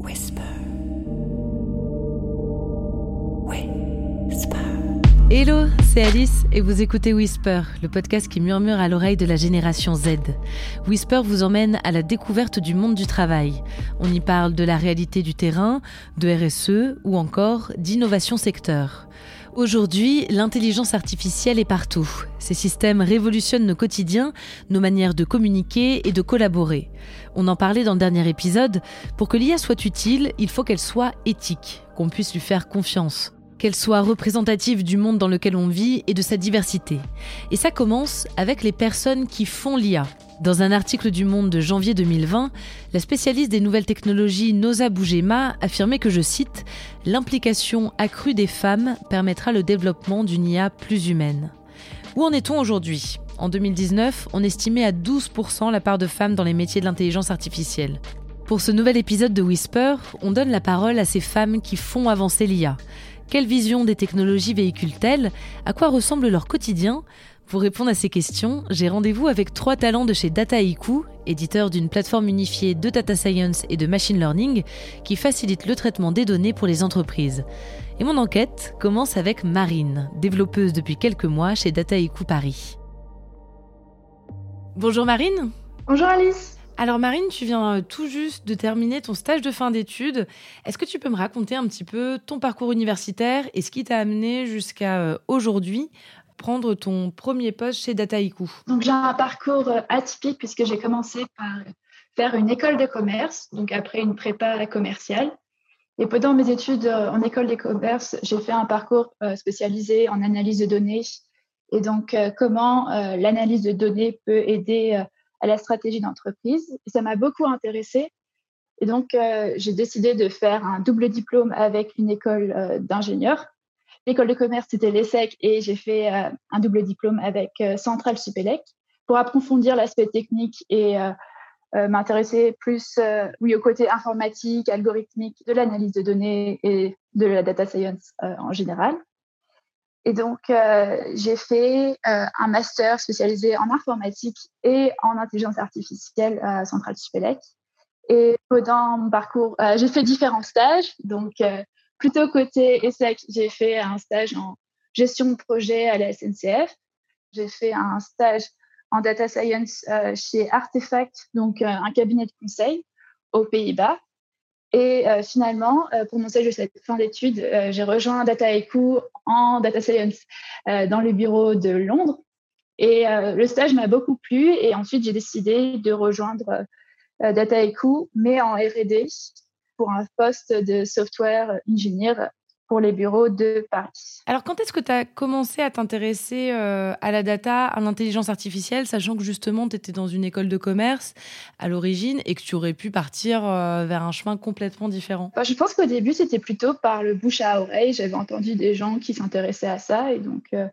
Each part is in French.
Whisper. Hello, c'est Alice et vous écoutez Whisper, le podcast qui murmure à l'oreille de la génération Z. Whisper vous emmène à la découverte du monde du travail. On y parle de la réalité du terrain, de RSE ou encore d'innovation secteur. Aujourd'hui, l'intelligence artificielle est partout. Ces systèmes révolutionnent nos quotidiens, nos manières de communiquer et de collaborer. On en parlait dans le dernier épisode. Pour que l'IA soit utile, il faut qu'elle soit éthique, qu'on puisse lui faire confiance, qu'elle soit représentative du monde dans lequel on vit et de sa diversité. Et ça commence avec les personnes qui font l'IA. Dans un article du Monde de janvier 2020, la spécialiste des nouvelles technologies Noza Bougema affirmait que, je cite, L'implication accrue des femmes permettra le développement d'une IA plus humaine. Où en est-on aujourd'hui? En 2019, on estimait à 12% la part de femmes dans les métiers de l'intelligence artificielle. Pour ce nouvel épisode de Whisper, on donne la parole à ces femmes qui font avancer l'IA. Quelle vision des technologies véhiculent-elles? À quoi ressemble leur quotidien? Pour répondre à ces questions, j'ai rendez-vous avec trois talents de chez Dataiku, éditeur d'une plateforme unifiée de data science et de machine learning qui facilite le traitement des données pour les entreprises. Et mon enquête commence avec Marine, développeuse depuis quelques mois chez Dataiku Paris. Bonjour Marine. Bonjour Alice. Alors Marine, tu viens tout juste de terminer ton stage de fin d'études. Est-ce que tu peux me raconter un petit peu ton parcours universitaire et ce qui t'a amené jusqu'à aujourd'hui prendre ton premier poste chez Dataiku Donc j'ai un parcours euh, atypique puisque j'ai commencé par faire une école de commerce, donc après une prépa commerciale. Et pendant mes études euh, en école de commerce, j'ai fait un parcours euh, spécialisé en analyse de données et donc comment l'analyse de données peut aider à la stratégie d'entreprise. Ça m'a beaucoup intéressée. Et donc j'ai décidé de faire un double diplôme avec une école d'ingénieur l'école de commerce, c'était l'ESSEC et j'ai fait euh, un double diplôme avec euh, Centrale Supélec pour approfondir l'aspect technique et euh, m'intéresser plus oui, au côté informatique, algorithmique, de l'analyse de données et de la data science en général. Et donc, j'ai fait un master spécialisé en informatique et en intelligence artificielle à Centrale Supélec. Et pendant mon parcours, j'ai fait différents stages. Plutôt côté ESSEC, j'ai fait un stage en gestion de projet à la SNCF. J'ai fait un stage en data science euh, chez Artefact, donc euh, un cabinet de conseil aux Pays-Bas. Et euh, finalement, pour mon stage de fin d'études, j'ai rejoint Dataiku en data science dans le bureau de Londres. Et le stage m'a beaucoup plu. Et ensuite, j'ai décidé de rejoindre Dataiku, mais en R&D, pour un poste de software engineer pour les bureaux de Paris. Alors, quand est-ce que tu as commencé à t'intéresser euh, à la data, à l'intelligence artificielle, sachant que justement, tu étais dans une école de commerce à l'origine et que tu aurais pu partir euh, vers un chemin complètement différent? Bah, Je pense qu'au début, c'était plutôt par le bouche à oreille. J'avais entendu des gens qui s'intéressaient à ça. Et donc, euh,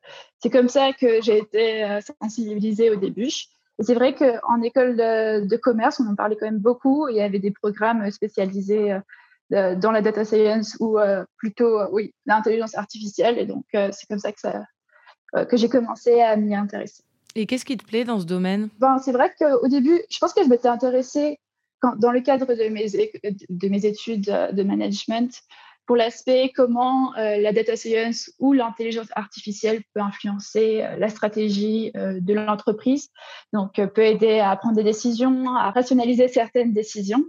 c'est comme ça que j'ai été sensibilisée au début. C'est vrai qu'en école de, commerce, on en parlait quand même beaucoup. Il y avait des programmes spécialisés euh, dans la data science ou euh, plutôt, euh, oui, l'intelligence artificielle. Et donc, c'est comme ça que, ça, que j'ai commencé à m'y intéresser. Et qu'est-ce qui te plaît dans ce domaine? Ben, C'est vrai qu'au début, je pense que je m'étais intéressée quand, dans le cadre de mes, de mes études de management pour l'aspect comment euh, la data science ou l'intelligence artificielle peut influencer euh, la stratégie euh, de l'entreprise. Donc, peut aider à prendre des décisions, à rationaliser certaines décisions.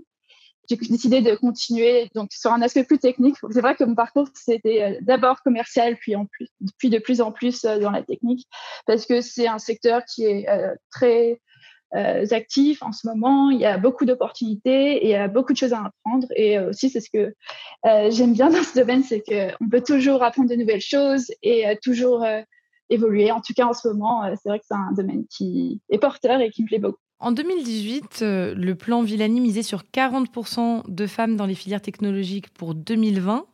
J'ai décidé de continuer donc sur un aspect plus technique. C'est vrai que mon parcours c'était d'abord commercial, puis en plus, puis de plus en plus dans la technique, parce que c'est un secteur qui est très actifs en ce moment. Il y a beaucoup d'opportunités et il y a beaucoup de choses à apprendre. Et euh, aussi, c'est ce que euh, j'aime bien dans ce domaine, c'est qu'on peut toujours apprendre de nouvelles choses et toujours évoluer. En tout cas, en ce moment, c'est vrai que c'est un domaine qui est porteur et qui me plaît beaucoup. En 2018, le plan Villani misait sur 40% de femmes dans les filières technologiques pour 2020.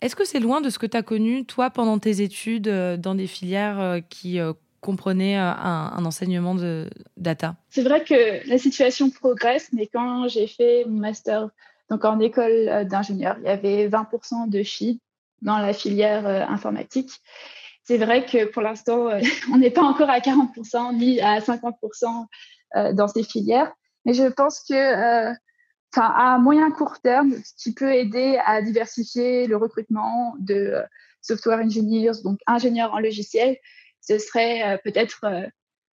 Est-ce que c'est loin de ce que tu as connu, toi, pendant tes études, dans des filières qui comprenait euh, un, enseignement de data C'est vrai que la situation progresse, mais quand j'ai fait mon master donc en école euh, d'ingénieur, il y avait 20% de filles dans la filière euh, informatique. C'est vrai que pour l'instant, on n'est pas encore à 40% ni à 50% dans ces filières, mais je pense que à moyen court terme, ce qui peut aider à diversifier le recrutement de software engineers, donc ingénieurs en logiciel, ce serait peut-être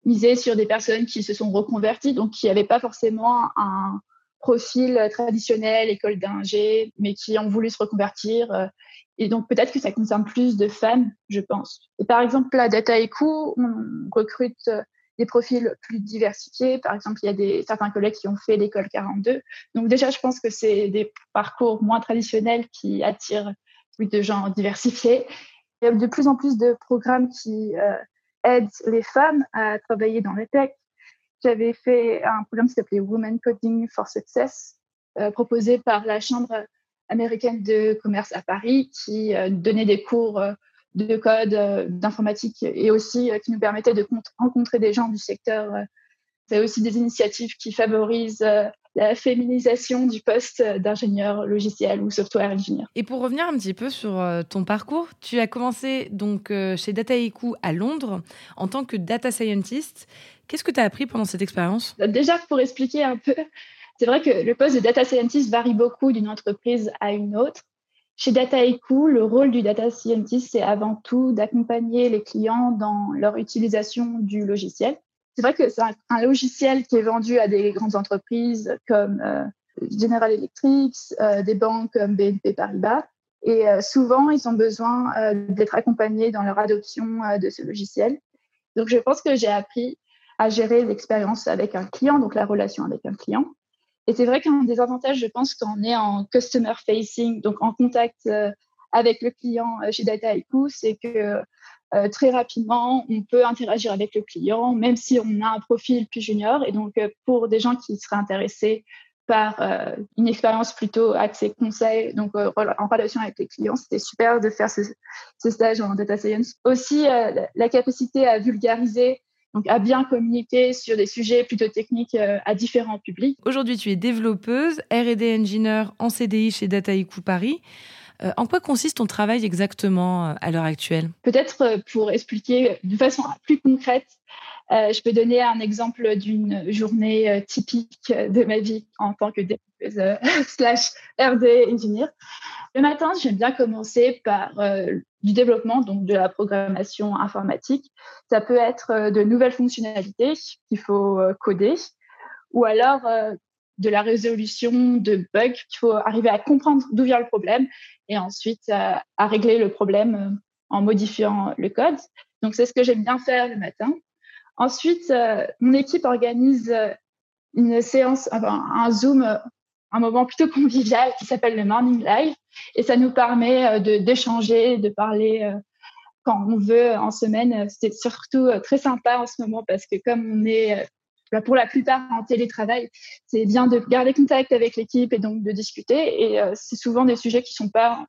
miser sur des personnes qui se sont reconverties, donc qui n'avaient pas forcément un profil traditionnel, école d'ingé, mais qui ont voulu se reconvertir. Et donc, peut-être que ça concerne plus de femmes, je pense. Et par exemple, à Data Eco, on recrute des profils plus diversifiés. Par exemple, il y a des, certains collègues qui ont fait l'école 42. Donc déjà, je pense que c'est des parcours moins traditionnels qui attirent plus de gens diversifiés. Il y a de plus en plus de programmes qui euh, aident les femmes à travailler dans les tech. J'avais fait un programme qui s'appelait Women Coding for Success, euh, proposé par la Chambre américaine de commerce à Paris, qui euh, donnait des cours de code, d'informatique et aussi qui nous permettait de rencontrer des gens du secteur. C'est aussi des initiatives qui favorisent la féminisation du poste d'ingénieur logiciel ou software engineer. Et pour revenir un petit peu sur ton parcours, tu as commencé donc chez Dataiku à Londres en tant que data scientist. Qu'est-ce que tu as appris pendant cette expérience? Déjà, pour expliquer un peu, c'est vrai que le poste de data scientist varie beaucoup d'une entreprise à une autre. Chez Dataiku, le rôle du data scientist, c'est avant tout d'accompagner les clients dans leur utilisation du logiciel. C'est vrai que c'est un, logiciel qui est vendu à des grandes entreprises comme euh, General Electric, euh, des banques comme BNP Paribas. Et euh, souvent, ils ont besoin d'être accompagnés dans leur adoption de ce logiciel. Donc, je pense que j'ai appris à gérer l'expérience avec un client, donc la relation avec un client, et c'est vrai qu'un des avantages, je pense, quand on est en customer facing, donc en contact avec le client chez Data c'est que euh, très rapidement, on peut interagir avec le client, même si on a un profil plus junior. Et donc, pour des gens qui seraient intéressés par une expérience plutôt axée conseil, donc en relation avec les clients, c'était super de faire ce, stage en data science. Aussi, la capacité à vulgariser donc à bien communiquer sur des sujets plutôt techniques euh, à différents publics. Aujourd'hui, tu es développeuse, R&D engineer en CDI chez Dataiku Paris. Euh, en quoi consiste ton travail exactement euh, à l'heure actuelle? Peut-être pour expliquer de façon plus concrète, je peux donner un exemple d'une journée typique de ma vie en tant que développeuse slash R&D engineer. Le matin, j'aime bien commencer par du développement, donc de la programmation informatique. Ça peut être euh, de nouvelles fonctionnalités qu'il faut euh, coder ou alors euh, de la résolution de bugs qu'il faut arriver à comprendre d'où vient le problème et ensuite à, régler le problème en modifiant le code. Donc, c'est ce que j'aime bien faire le matin. Ensuite, mon équipe organise une séance, un Zoom un moment plutôt convivial qui s'appelle le Morning Live. Et ça nous permet euh, d'échanger, de, parler euh, quand on veut en semaine. C'est surtout euh, très sympa en ce moment parce que comme on est pour la plupart en télétravail, c'est bien de garder contact avec l'équipe et donc de discuter. Et c'est souvent des sujets qui ne sont pas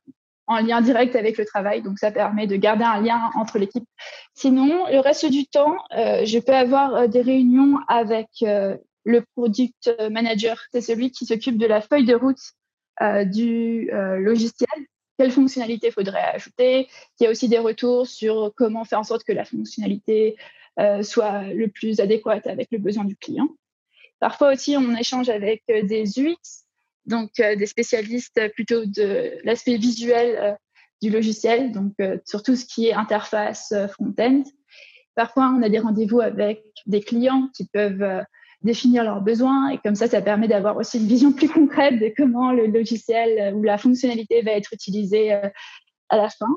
en lien direct avec le travail, donc ça permet de garder un lien entre l'équipe. Sinon, le reste du temps, je peux avoir des réunions avec le product manager, c'est celui qui s'occupe de la feuille de route euh, du euh, logiciel. Quelles fonctionnalités faudrait ajouter? Il y a aussi des retours sur comment faire en sorte que la fonctionnalité euh, soit le plus adéquate avec le besoin du client. Parfois aussi, on échange avec des UX, donc des spécialistes plutôt de l'aspect visuel du logiciel, donc sur tout ce qui est interface front-end. Parfois, on a des rendez-vous avec des clients qui peuvent définir leurs besoins et comme ça, ça permet d'avoir aussi une vision plus concrète de comment le logiciel ou la fonctionnalité va être utilisée euh, à la fin.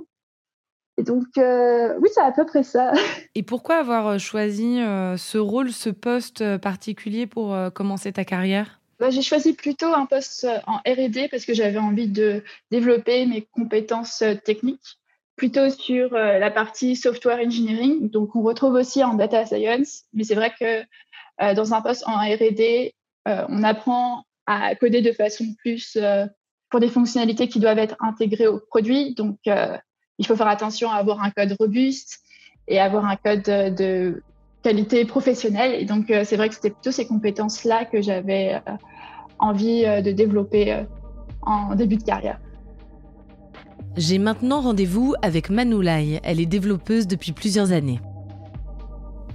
Et donc, euh, oui, c'est à peu près ça. Et pourquoi avoir euh, choisi ce rôle, ce poste particulier pour commencer ta carrière? Bah, J'ai choisi plutôt un poste en RD parce que j'avais envie de développer mes compétences techniques plutôt sur la partie software engineering. Donc, on retrouve aussi en data science, mais c'est vrai que euh, dans un poste en R&D, euh, on apprend à coder de façon plus euh, pour des fonctionnalités qui doivent être intégrées au produit. Donc, il faut faire attention à avoir un code robuste et avoir un code de qualité professionnelle. Et donc, c'est vrai que c'était plutôt ces compétences-là que j'avais envie de développer en début de carrière. J'ai maintenant rendez-vous avec Manoulay. Elle est développeuse depuis plusieurs années.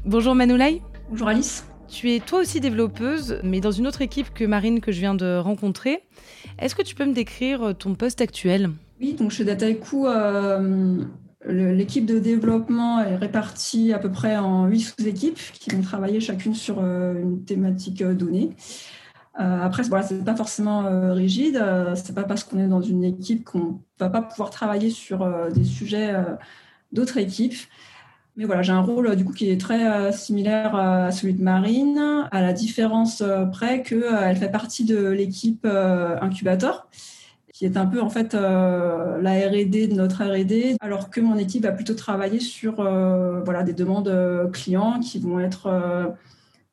Bonjour Manoulay. Bonjour Alice. Tu es toi aussi développeuse, mais dans une autre équipe que Marine que je viens de rencontrer. Est-ce que tu peux me décrire ton poste actuel? Oui, donc chez Dataiku, euh, l'équipe de développement est répartie à peu près en huit sous-équipes qui vont travailler chacune sur euh, une thématique euh, donnée. Euh, après, voilà, c'est pas forcément rigide. Euh, c'est pas parce qu'on est dans une équipe qu'on va pas pouvoir travailler sur des sujets d'autres équipes. Mais voilà, j'ai un rôle du coup qui est très similaire à celui de Marine, à la différence près qu'elle fait partie de l'équipe incubateur, qui est un peu en fait la R&D de notre R&D, alors que mon équipe va plutôt travailler sur voilà des demandes clients qui vont être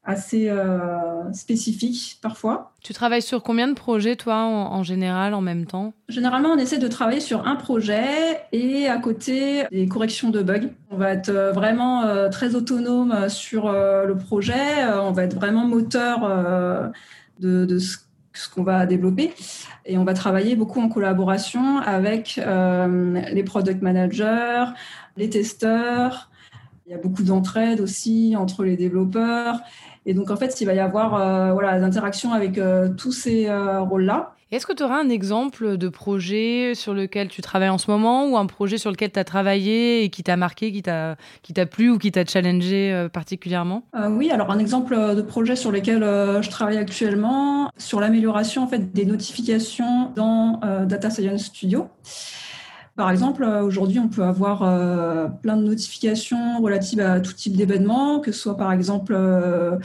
assez euh, spécifique parfois. Tu travailles sur combien de projets, toi, en, général, en même temps? Généralement, on essaie de travailler sur un projet et à côté, des corrections de bugs. On va être euh, vraiment euh, très autonome sur le projet. on va être vraiment moteur de, ce, qu'on va développer. Et on va travailler beaucoup en collaboration avec les product managers, les testeurs. Il y a beaucoup d'entraide aussi entre les développeurs. Et donc, en fait, il va y avoir euh, voilà, des interactions avec euh, tous ces euh, rôles-là. Est-ce que tu auras un exemple de projet sur lequel tu travailles en ce moment ou un projet sur lequel tu as travaillé et qui t'a marqué, qui t'a, plu ou qui t'a challengé particulièrement? Oui, alors un exemple de projet sur lequel je travaille actuellement, sur l'amélioration des notifications dans Data Science Studio. Par exemple, euh, aujourd'hui, on peut avoir euh, plein de notifications relatives à tout type d'événements, que ce soit par exemple euh,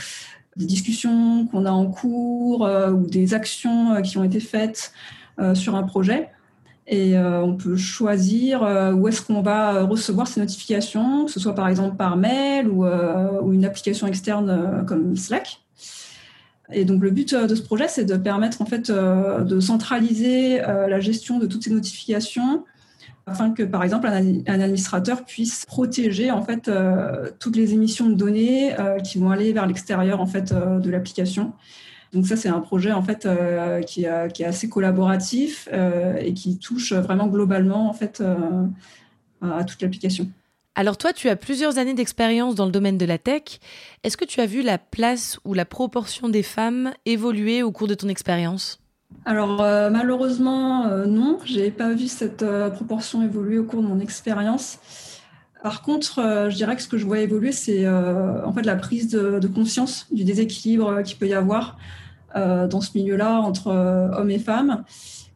des discussions qu'on a en cours ou des actions qui ont été faites sur un projet. Et on peut choisir où est-ce qu'on va recevoir ces notifications, que ce soit par exemple par mail ou, ou une application externe comme Slack. Et donc le but de ce projet, c'est de permettre en fait de centraliser la gestion de toutes ces notifications afin que, par exemple, un, administrateur puisse protéger en fait euh, toutes les émissions de données euh, qui vont aller vers l'extérieur en fait euh, de l'application. Donc ça, c'est un projet en fait qui, est assez collaboratif et qui touche vraiment globalement en fait à toute l'application. Alors toi, tu as plusieurs années d'expérience dans le domaine de la tech. Est-ce que tu as vu la place ou la proportion des femmes évoluer au cours de ton expérience? Alors euh, malheureusement euh, non, j'ai pas vu cette euh, proportion évoluer au cours de mon expérience. Par contre, je dirais que ce que je vois évoluer, c'est en fait la prise de, conscience du déséquilibre qu'il peut y avoir dans ce milieu-là entre hommes et femmes.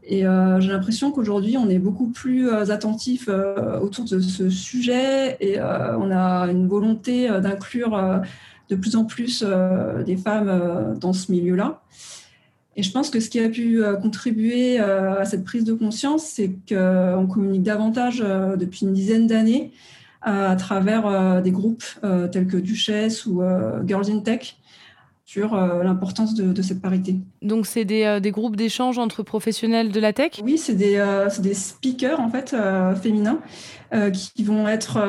Et j'ai l'impression qu'aujourd'hui, on est beaucoup plus attentif autour de ce sujet et on a une volonté d'inclure de plus en plus des femmes dans ce milieu-là. Et je pense que ce qui a pu euh, contribuer euh, à cette prise de conscience, c'est qu'on communique davantage euh, depuis une dizaine d'années à travers des groupes tels que Duchesse ou Girls in Tech sur l'importance de, cette parité. Donc c'est des, groupes d'échange entre professionnels de la tech? Oui, c'est des, des, speakers en fait féminins qui vont être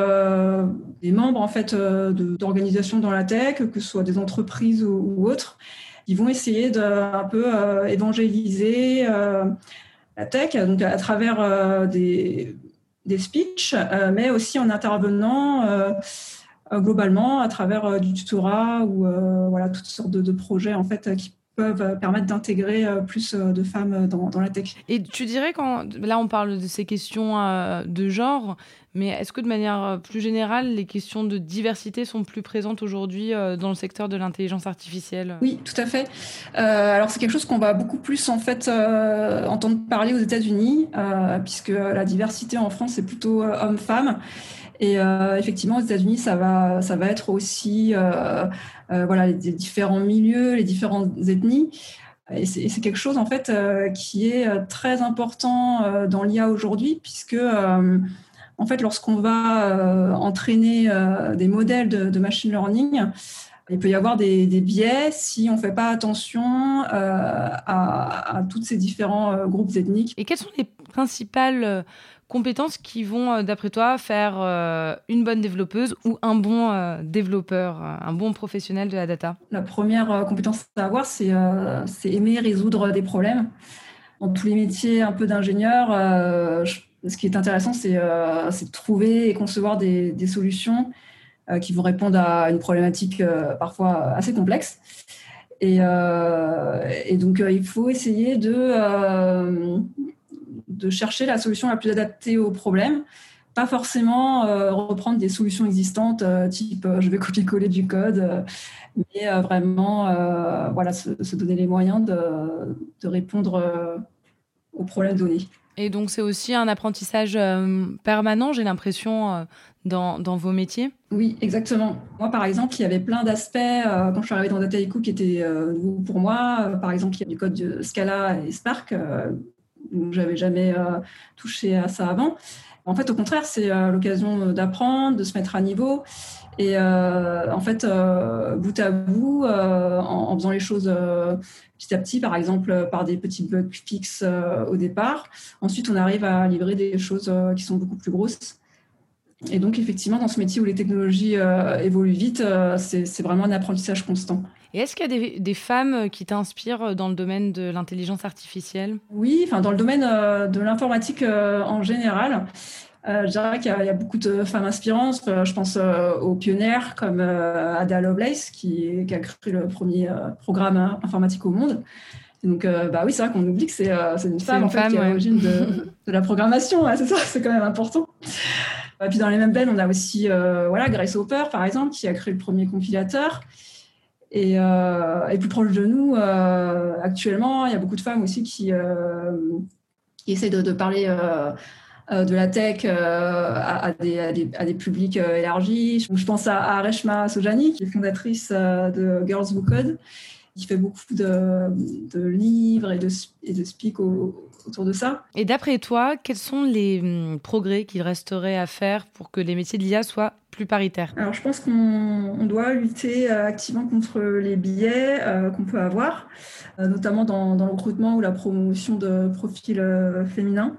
des membres en fait d'organisations dans la tech, que ce soit des entreprises ou, ou autres, ils vont essayer de un peu euh, évangéliser euh, la tech, donc à travers euh, des, des speeches, mais aussi en intervenant globalement à travers du tutorat ou voilà toutes sortes de, de, projets en fait qui peuvent permettre d'intégrer plus de femmes dans, dans, la tech. Et tu dirais quand là on parle de ces questions de genre, mais est-ce que de manière euh, plus générale, les questions de diversité sont plus présentes aujourd'hui euh, dans le secteur de l'intelligence artificielle? Oui, tout à fait. Euh, alors c'est quelque chose qu'on va beaucoup plus en fait entendre parler aux États-Unis, puisque la diversité en France c'est plutôt homme-femme. Et effectivement, aux États-Unis, ça va, être aussi voilà, les différents milieux, les différentes ethnies. Et c'est quelque chose en fait qui est très important dans l'IA aujourd'hui, puisque en fait, lorsqu'on va euh, entraîner euh, des modèles de, machine learning, il peut y avoir des, biais si on ne fait pas attention euh, à, tous ces différents groupes ethniques. Et quelles sont les principales compétences qui vont, d'après toi, faire une bonne développeuse ou un bon développeur, un bon professionnel de la data? La première compétence à avoir, c'est aimer résoudre des problèmes. Dans tous les métiers un peu d'ingénieur, ce qui est intéressant, c'est euh, de trouver et concevoir des, solutions qui vont répondre à une problématique parfois assez complexe. Et, donc, il faut essayer de, de chercher la solution la plus adaptée au problème pas forcément reprendre des solutions existantes, type je vais copier-coller du code, mais vraiment voilà, se, donner les moyens de, de répondre aux problèmes donnés. Et donc, c'est aussi un apprentissage euh, permanent, j'ai l'impression, euh, dans, dans, vos métiers? Oui, exactement. Moi, par exemple, il y avait plein d'aspects euh, quand je suis arrivée dans Dataiku qui étaient nouveaux pour moi. par exemple, il y a du code de Scala et Spark. Où j'avais jamais touché à ça avant. En fait, au contraire, c'est l'occasion d'apprendre, de se mettre à niveau. Et en fait, bout à bout, en, faisant les choses petit à petit, par exemple par des petits bugs fixes euh, au départ. Ensuite, on arrive à livrer des choses euh, qui sont beaucoup plus grosses. Et donc, effectivement, dans ce métier où les technologies euh, évoluent vite, c'est vraiment un apprentissage constant. Et est-ce qu'il y a des, des femmes qui t'inspirent dans le domaine de l'intelligence artificielle? Oui, enfin, dans le domaine de l'informatique en général. Euh, je dirais qu'il y, a beaucoup de femmes inspirantes. Euh, je pense euh, aux pionnières comme Ada Lovelace, qui, a créé le premier programme informatique au monde. donc, bah oui, c'est vrai qu'on oublie que c'est une femme, en fait, qui est à l'origine de, la programmation. c'est ça, c'est quand même important. Et puis dans les mêmes veines, on a aussi voilà, Grace Hopper, par exemple, qui a créé le premier compilateur. Et, et plus proche de nous, actuellement, il y a beaucoup de femmes aussi qui, qui essaient de, de parler euh, de la tech euh, à, des, à, des, publics euh, élargis. Je pense à, Reshma Sojani, qui est fondatrice de Girls Who Code, qui fait beaucoup de, livres et de, et de speak autour de ça. Et d'après toi, quels sont les hum, progrès qu'il resterait à faire pour que les métiers de l'IA soient plus paritaires? Alors, je pense qu'on doit lutter activement contre les biais qu'on peut avoir, notamment dans, dans, le recrutement ou la promotion de profils féminins.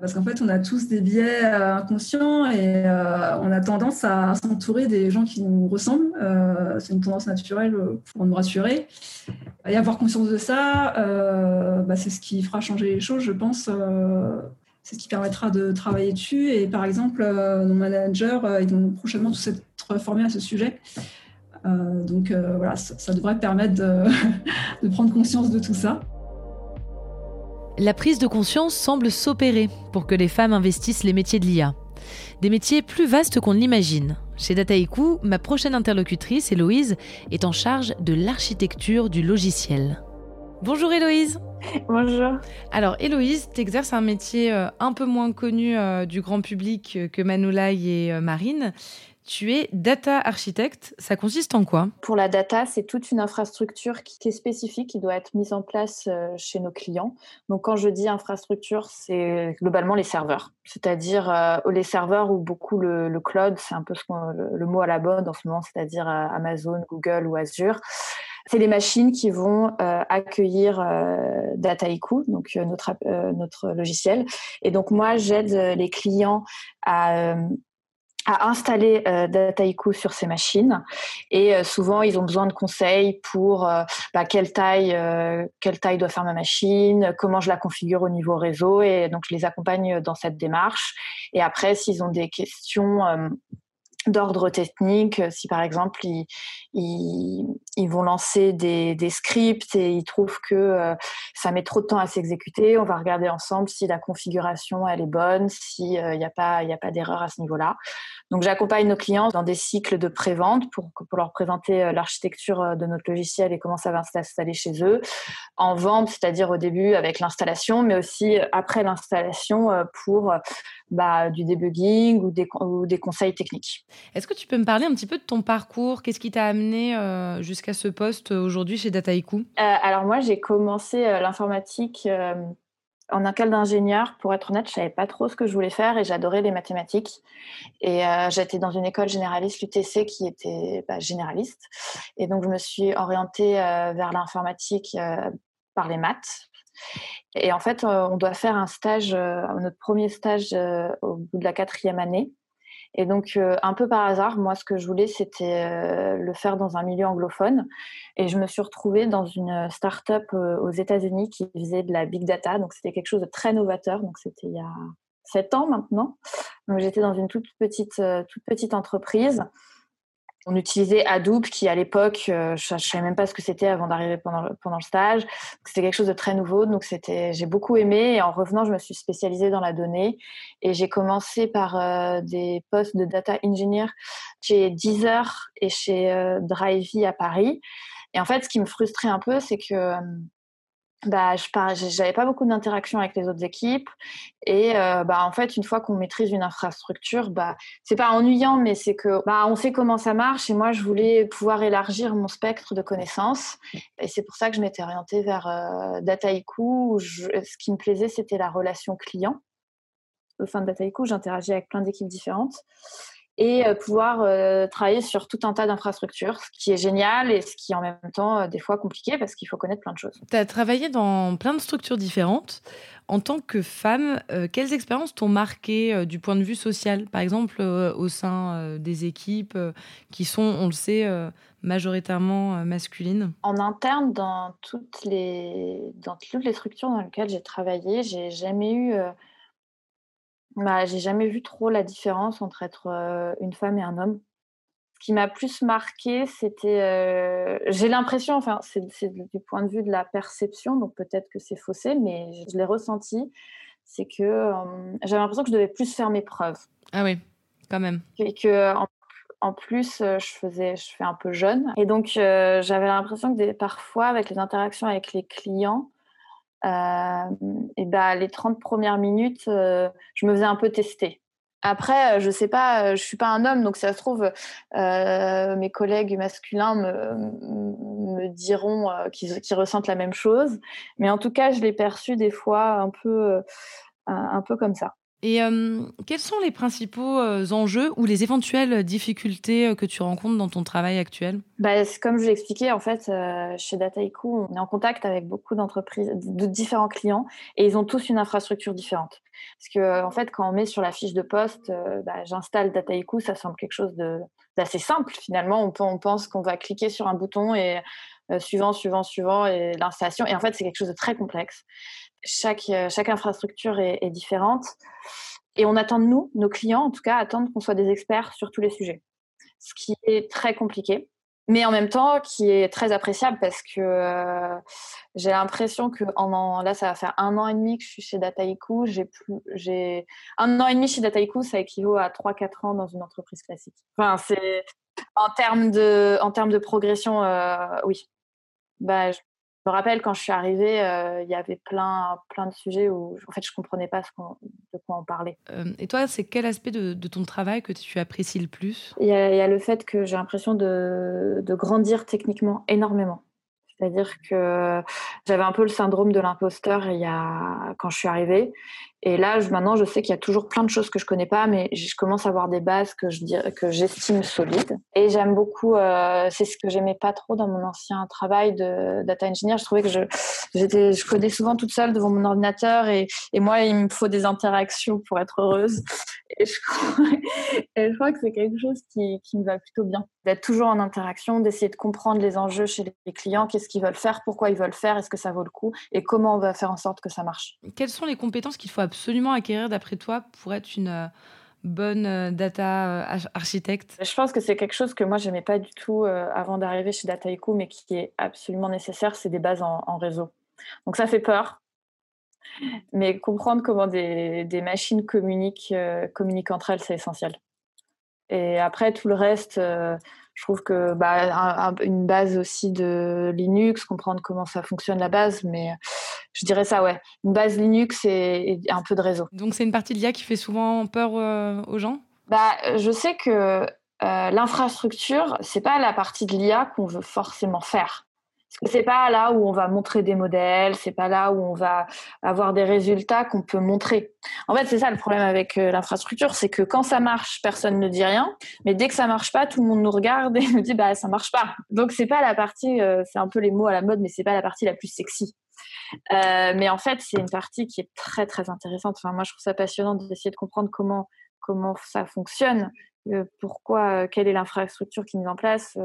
Parce qu'en fait, on a tous des biais euh, inconscients et euh, on a tendance à s'entourer des gens qui nous ressemblent. Euh, c'est une tendance naturelle pour nous rassurer. Et avoir conscience de ça, bah, c'est ce qui fera changer les choses, je pense. c'est ce qui permettra de travailler dessus. Et par exemple, nos managers, ils vont prochainement tous être formés à ce sujet. donc voilà, ça, devrait permettre de prendre conscience de tout ça la prise de conscience semble s'opérer pour que les femmes investissent les métiers de l'IA. Des métiers plus vastes qu'on ne l'imagine. Chez Dataiku, ma prochaine interlocutrice, Héloïse, est en charge de l'architecture du logiciel. Bonjour Héloïse Bonjour. Alors Héloïse, tu exerces un métier euh, un peu moins connu euh, du grand public que Manoulaï et euh, Marine. Tu es data architecte. Ça consiste en quoi? Pour la data, c'est toute une infrastructure qui est spécifique, qui doit être mise en place euh, chez nos clients. Donc, quand je dis infrastructure, c'est globalement les serveurs, c'est-à-dire euh, les serveurs ou beaucoup le, cloud, c'est un peu le, mot à la mode en ce moment, c'est-à-dire euh, Amazon, Google ou Azure. C'est les machines qui vont accueillir Dataiku, donc notre, notre logiciel. Et donc moi, j'aide les clients à à installer euh, Dataiku sur ces machines. Et euh, souvent, ils ont besoin de conseils pour euh, bah, quelle taille, euh, quelle taille doit faire ma machine, comment je la configure au niveau réseau. Et donc, je les accompagne dans cette démarche. Et après, s'ils ont des questions d'ordre technique, si par exemple ils, vont lancer des, scripts et ils trouvent que ça met trop de temps à s'exécuter, on va regarder ensemble si la configuration elle est bonne, s'il n'y a pas, a pas d'erreur à ce niveau-là. Donc j'accompagne nos clients dans des cycles de pré-vente pour, pour leur présenter euh, l'architecture euh, de notre logiciel et comment ça va s'installer chez eux. En vente, c'est-à-dire au début avec l'installation, mais aussi après l'installation euh, pour bah, du debugging ou des, ou des conseils techniques. Est-ce que tu peux me parler un petit peu de ton parcours? Qu'est-ce qui t'a amené jusqu'à ce poste aujourd'hui chez Dataiku? Alors moi, j'ai commencé l'informatique en un cas d'ingénieur, pour être honnête, je savais pas trop ce que je voulais faire et j'adorais les mathématiques. Et euh, j'étais dans une école généraliste, l'UTC, qui était bah, généraliste. Et donc, je me suis orientée euh, vers l'informatique euh, par les maths. Et en fait, on doit faire un stage, notre premier stage au bout de la quatrième année. Et donc, euh, un peu par hasard, moi, ce que je voulais, c'était euh, le faire dans un milieu anglophone. Et je me suis retrouvée dans une start-up euh, aux États-Unis qui faisait de la big data. Donc, c'était quelque chose de très novateur. Donc, c'était il y a sept ans maintenant. Donc, j'étais dans une toute petite, toute petite entreprise. On utilisait Hadoop, qui à l'époque, je ne savais même pas ce que c'était avant d'arriver pendant le, stage. C'était quelque chose de très nouveau, donc c'était, j'ai beaucoup aimé. Et en revenant, je me suis spécialisée dans la donnée et j'ai commencé par des postes de data engineer chez Deezer et chez Drivey à Paris. Et en fait, ce qui me frustrait un peu, c'est que bah, je j'avais pas beaucoup d'interaction avec les autres équipes et euh, bah, en fait une fois qu'on maîtrise une infrastructure bah c'est pas ennuyant mais c'est que bah on sait comment ça marche et moi je voulais pouvoir élargir mon spectre de connaissances et c'est pour ça que je m'étais orientée vers euh, Dataiku ce qui me plaisait c'était la relation client. Au sein de Dataiku j'interagis avec plein d'équipes différentes et euh, pouvoir euh, travailler sur tout un tas d'infrastructures, ce qui est génial et ce qui est en même temps euh, des fois compliqué parce qu'il faut connaître plein de choses. Tu as travaillé dans plein de structures différentes. En tant que femme, quelles expériences t'ont marqué du point de vue social, par exemple au sein des équipes qui sont, on le sait, majoritairement masculines? En interne, dans toutes les, dans toutes les structures dans lesquelles j'ai travaillé, j'ai jamais eu bah, j'ai jamais vu trop la différence entre être une femme et un homme. Ce qui m'a plus marqué, c'était. j'ai l'impression, enfin, c'est du point de vue de la perception, donc peut-être que c'est faussé, mais je, l'ai ressenti. C'est que j'avais l'impression que je devais plus faire mes preuves. Ah oui, quand même. Et que. En, plus, je faisais, je fais un peu jeune. Et donc, j'avais l'impression que parfois, avec les interactions avec les clients, et bah, les 30 premières minutes, euh, je me faisais un peu tester. Après, euh, je sais pas, je suis pas un homme, donc ça se trouve, mes collègues masculins me, me diront qu'ils ressentent la même chose. Mais en tout cas, je l'ai perçu des fois un peu, un peu comme ça. Et quels sont les principaux enjeux ou les éventuelles difficultés que tu rencontres dans ton travail actuel? Bah, Comme je l'ai expliqué, en fait, chez Dataiku, on est en contact avec beaucoup d'entreprises, de différents clients, et ils ont tous une infrastructure différente. Parce que, en fait, quand on met sur la fiche de poste, bah, j'installe Dataiku, ça semble quelque chose d'assez simple finalement. On pense qu'on va cliquer sur un bouton et suivant, suivant, suivant, et l'installation. Et en fait, c'est quelque chose de très complexe chaque, euh, chaque infrastructure est, différente. Et on attend de nous, nos clients en tout cas, attendent qu'on soit des experts sur tous les sujets. Ce qui est très compliqué, mais en même temps qui est très appréciable parce que euh, j'ai l'impression que là, ça va faire un an et demi que je suis chez Dataiku. Un an et demi chez Dataiku, ça équivaut à 3-4 ans dans une entreprise classique. Enfin, c'est en termes de, en termes de progression, euh, oui. Bah, me rappelle quand je suis arrivée, euh, il y avait plein, plein de sujets où en fait je comprenais pas ce de quoi on parlait. Euh, et toi, c'est quel aspect de, ton travail que tu apprécies le plus? Il y, a le fait que j'ai l'impression de, de, grandir techniquement énormément. C'est-à-dire que j'avais un peu le syndrome de l'imposteur il y a... quand je suis arrivée. Et là, maintenant, je sais qu'il y a toujours plein de choses que je connais pas, mais je commence à avoir des bases que je que j'estime solides. Et j'aime beaucoup. Euh, c'est ce que j'aimais pas trop dans mon ancien travail de data engineer. Je trouvais que je j'étais, codais souvent toute seule devant mon ordinateur, et, moi, il me faut des interactions pour être heureuse. Et je crois, et je crois que c'est quelque chose qui, qui me va plutôt bien. D'être toujours en interaction, d'essayer de comprendre les enjeux chez les clients, qu'est-ce qu'ils veulent faire, pourquoi ils veulent faire, est-ce que ça vaut le coup, et comment on va faire en sorte que ça marche? Quelles sont les compétences qu'il faut absolument acquérir d'après toi pour être une euh, bonne euh, data euh, architecte? Je pense que c'est quelque chose que moi j'aimais pas du tout avant d'arriver chez Dataiku, mais qui est absolument nécessaire, c'est des bases en, réseau. Donc ça fait peur, mais comprendre comment des, machines communiquent, communiquent entre elles, c'est essentiel. Et après, tout le reste, je trouve que bah, une base aussi de Linux, comprendre comment ça fonctionne la base, mais je dirais ça, ouais. Une base Linux et, un peu de réseau. Donc c'est une partie de l'IA qui fait souvent peur euh, aux gens? Bah, Je sais que euh, l'infrastructure, c'est pas la partie de l'IA qu'on veut forcément faire. C'est pas là où on va montrer des modèles, c'est pas là où on va avoir des résultats qu'on peut montrer. En fait, c'est ça le problème avec euh, l'infrastructure, c'est que quand ça marche, personne ne dit rien, mais dès que ça marche pas, tout le monde nous regarde et nous dit bah ça marche pas. Donc c'est pas la partie, euh, c'est un peu les mots à la mode, mais c'est pas la partie la plus sexy. Euh, mais en fait, c'est une partie qui est très très intéressante. Enfin, moi, je trouve ça passionnant d'essayer de comprendre comment comment ça fonctionne, pourquoi, quelle est l'infrastructure qui est mise en place.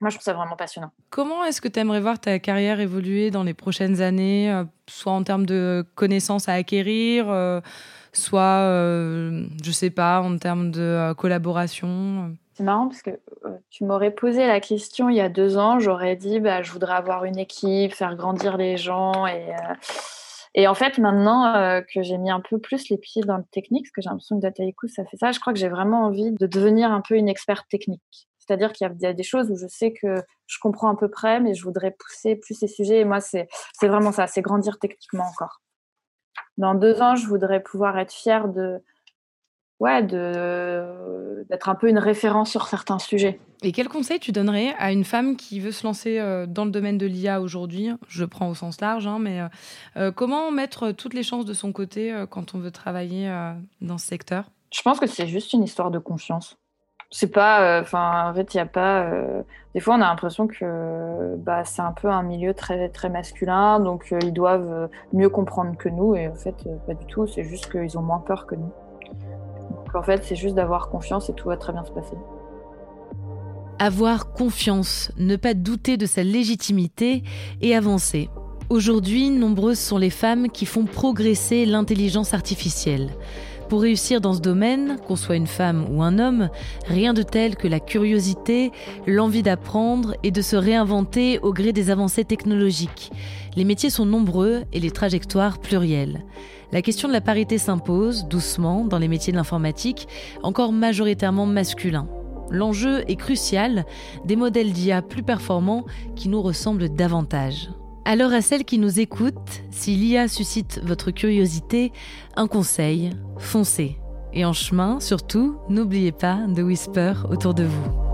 Moi, je trouve ça vraiment passionnant. Comment est-ce que tu aimerais voir ta carrière évoluer dans les prochaines années, euh, soit en termes de connaissances à acquérir, euh, soit, euh, je sais pas, en termes de collaboration C'est marrant parce que euh, tu m'aurais posé la question il y a deux ans, j'aurais dit bah, je voudrais avoir une équipe, faire grandir les gens. Et, euh, et en fait, maintenant euh, que j'ai mis un peu plus les pieds dans le technique, parce que j'ai l'impression que Dataiku, ça fait ça, je crois que j'ai vraiment envie de devenir un peu une experte technique. C'est-à-dire qu'il y a des choses où je sais que je comprends à peu près, mais je voudrais pousser plus ces sujets. Et moi, c'est vraiment ça, c'est grandir techniquement encore. Dans deux ans, je voudrais pouvoir être fière de, ouais, d'être un peu une référence sur certains sujets. Et quel conseil tu donnerais à une femme qui veut se lancer euh, dans le domaine de l'IA aujourd'hui? Je prends au sens large, hein, mais euh, euh, comment mettre toutes les chances de son côté quand on veut travailler dans ce secteur? Je pense que c'est juste une histoire de confiance. C'est pas, enfin, en fait, il y a pas. des fois, on a l'impression que bah, c'est un peu un milieu très très masculin, donc ils doivent mieux comprendre que nous, et en fait, pas du tout. C'est juste qu'ils ont moins peur que nous. En fait, c'est juste d'avoir confiance et tout va très bien se passer. Avoir confiance, ne pas douter de sa légitimité et avancer. Aujourd'hui, nombreuses sont les femmes qui font progresser l'intelligence artificielle. Pour réussir dans ce domaine, qu'on soit une femme ou un homme, rien de tel que la curiosité, l'envie d'apprendre et de se réinventer au gré des avancées technologiques. Les métiers sont nombreux et les trajectoires plurielles. La question de la parité s'impose doucement dans les métiers de l'informatique, encore majoritairement masculins. L'enjeu est crucial, des modèles d'IA plus performants qui nous ressemblent davantage. Alors à celles qui nous écoutent, si l'IA suscite votre curiosité, un conseil, foncez. Et en chemin, surtout, n'oubliez pas de whisper autour de vous.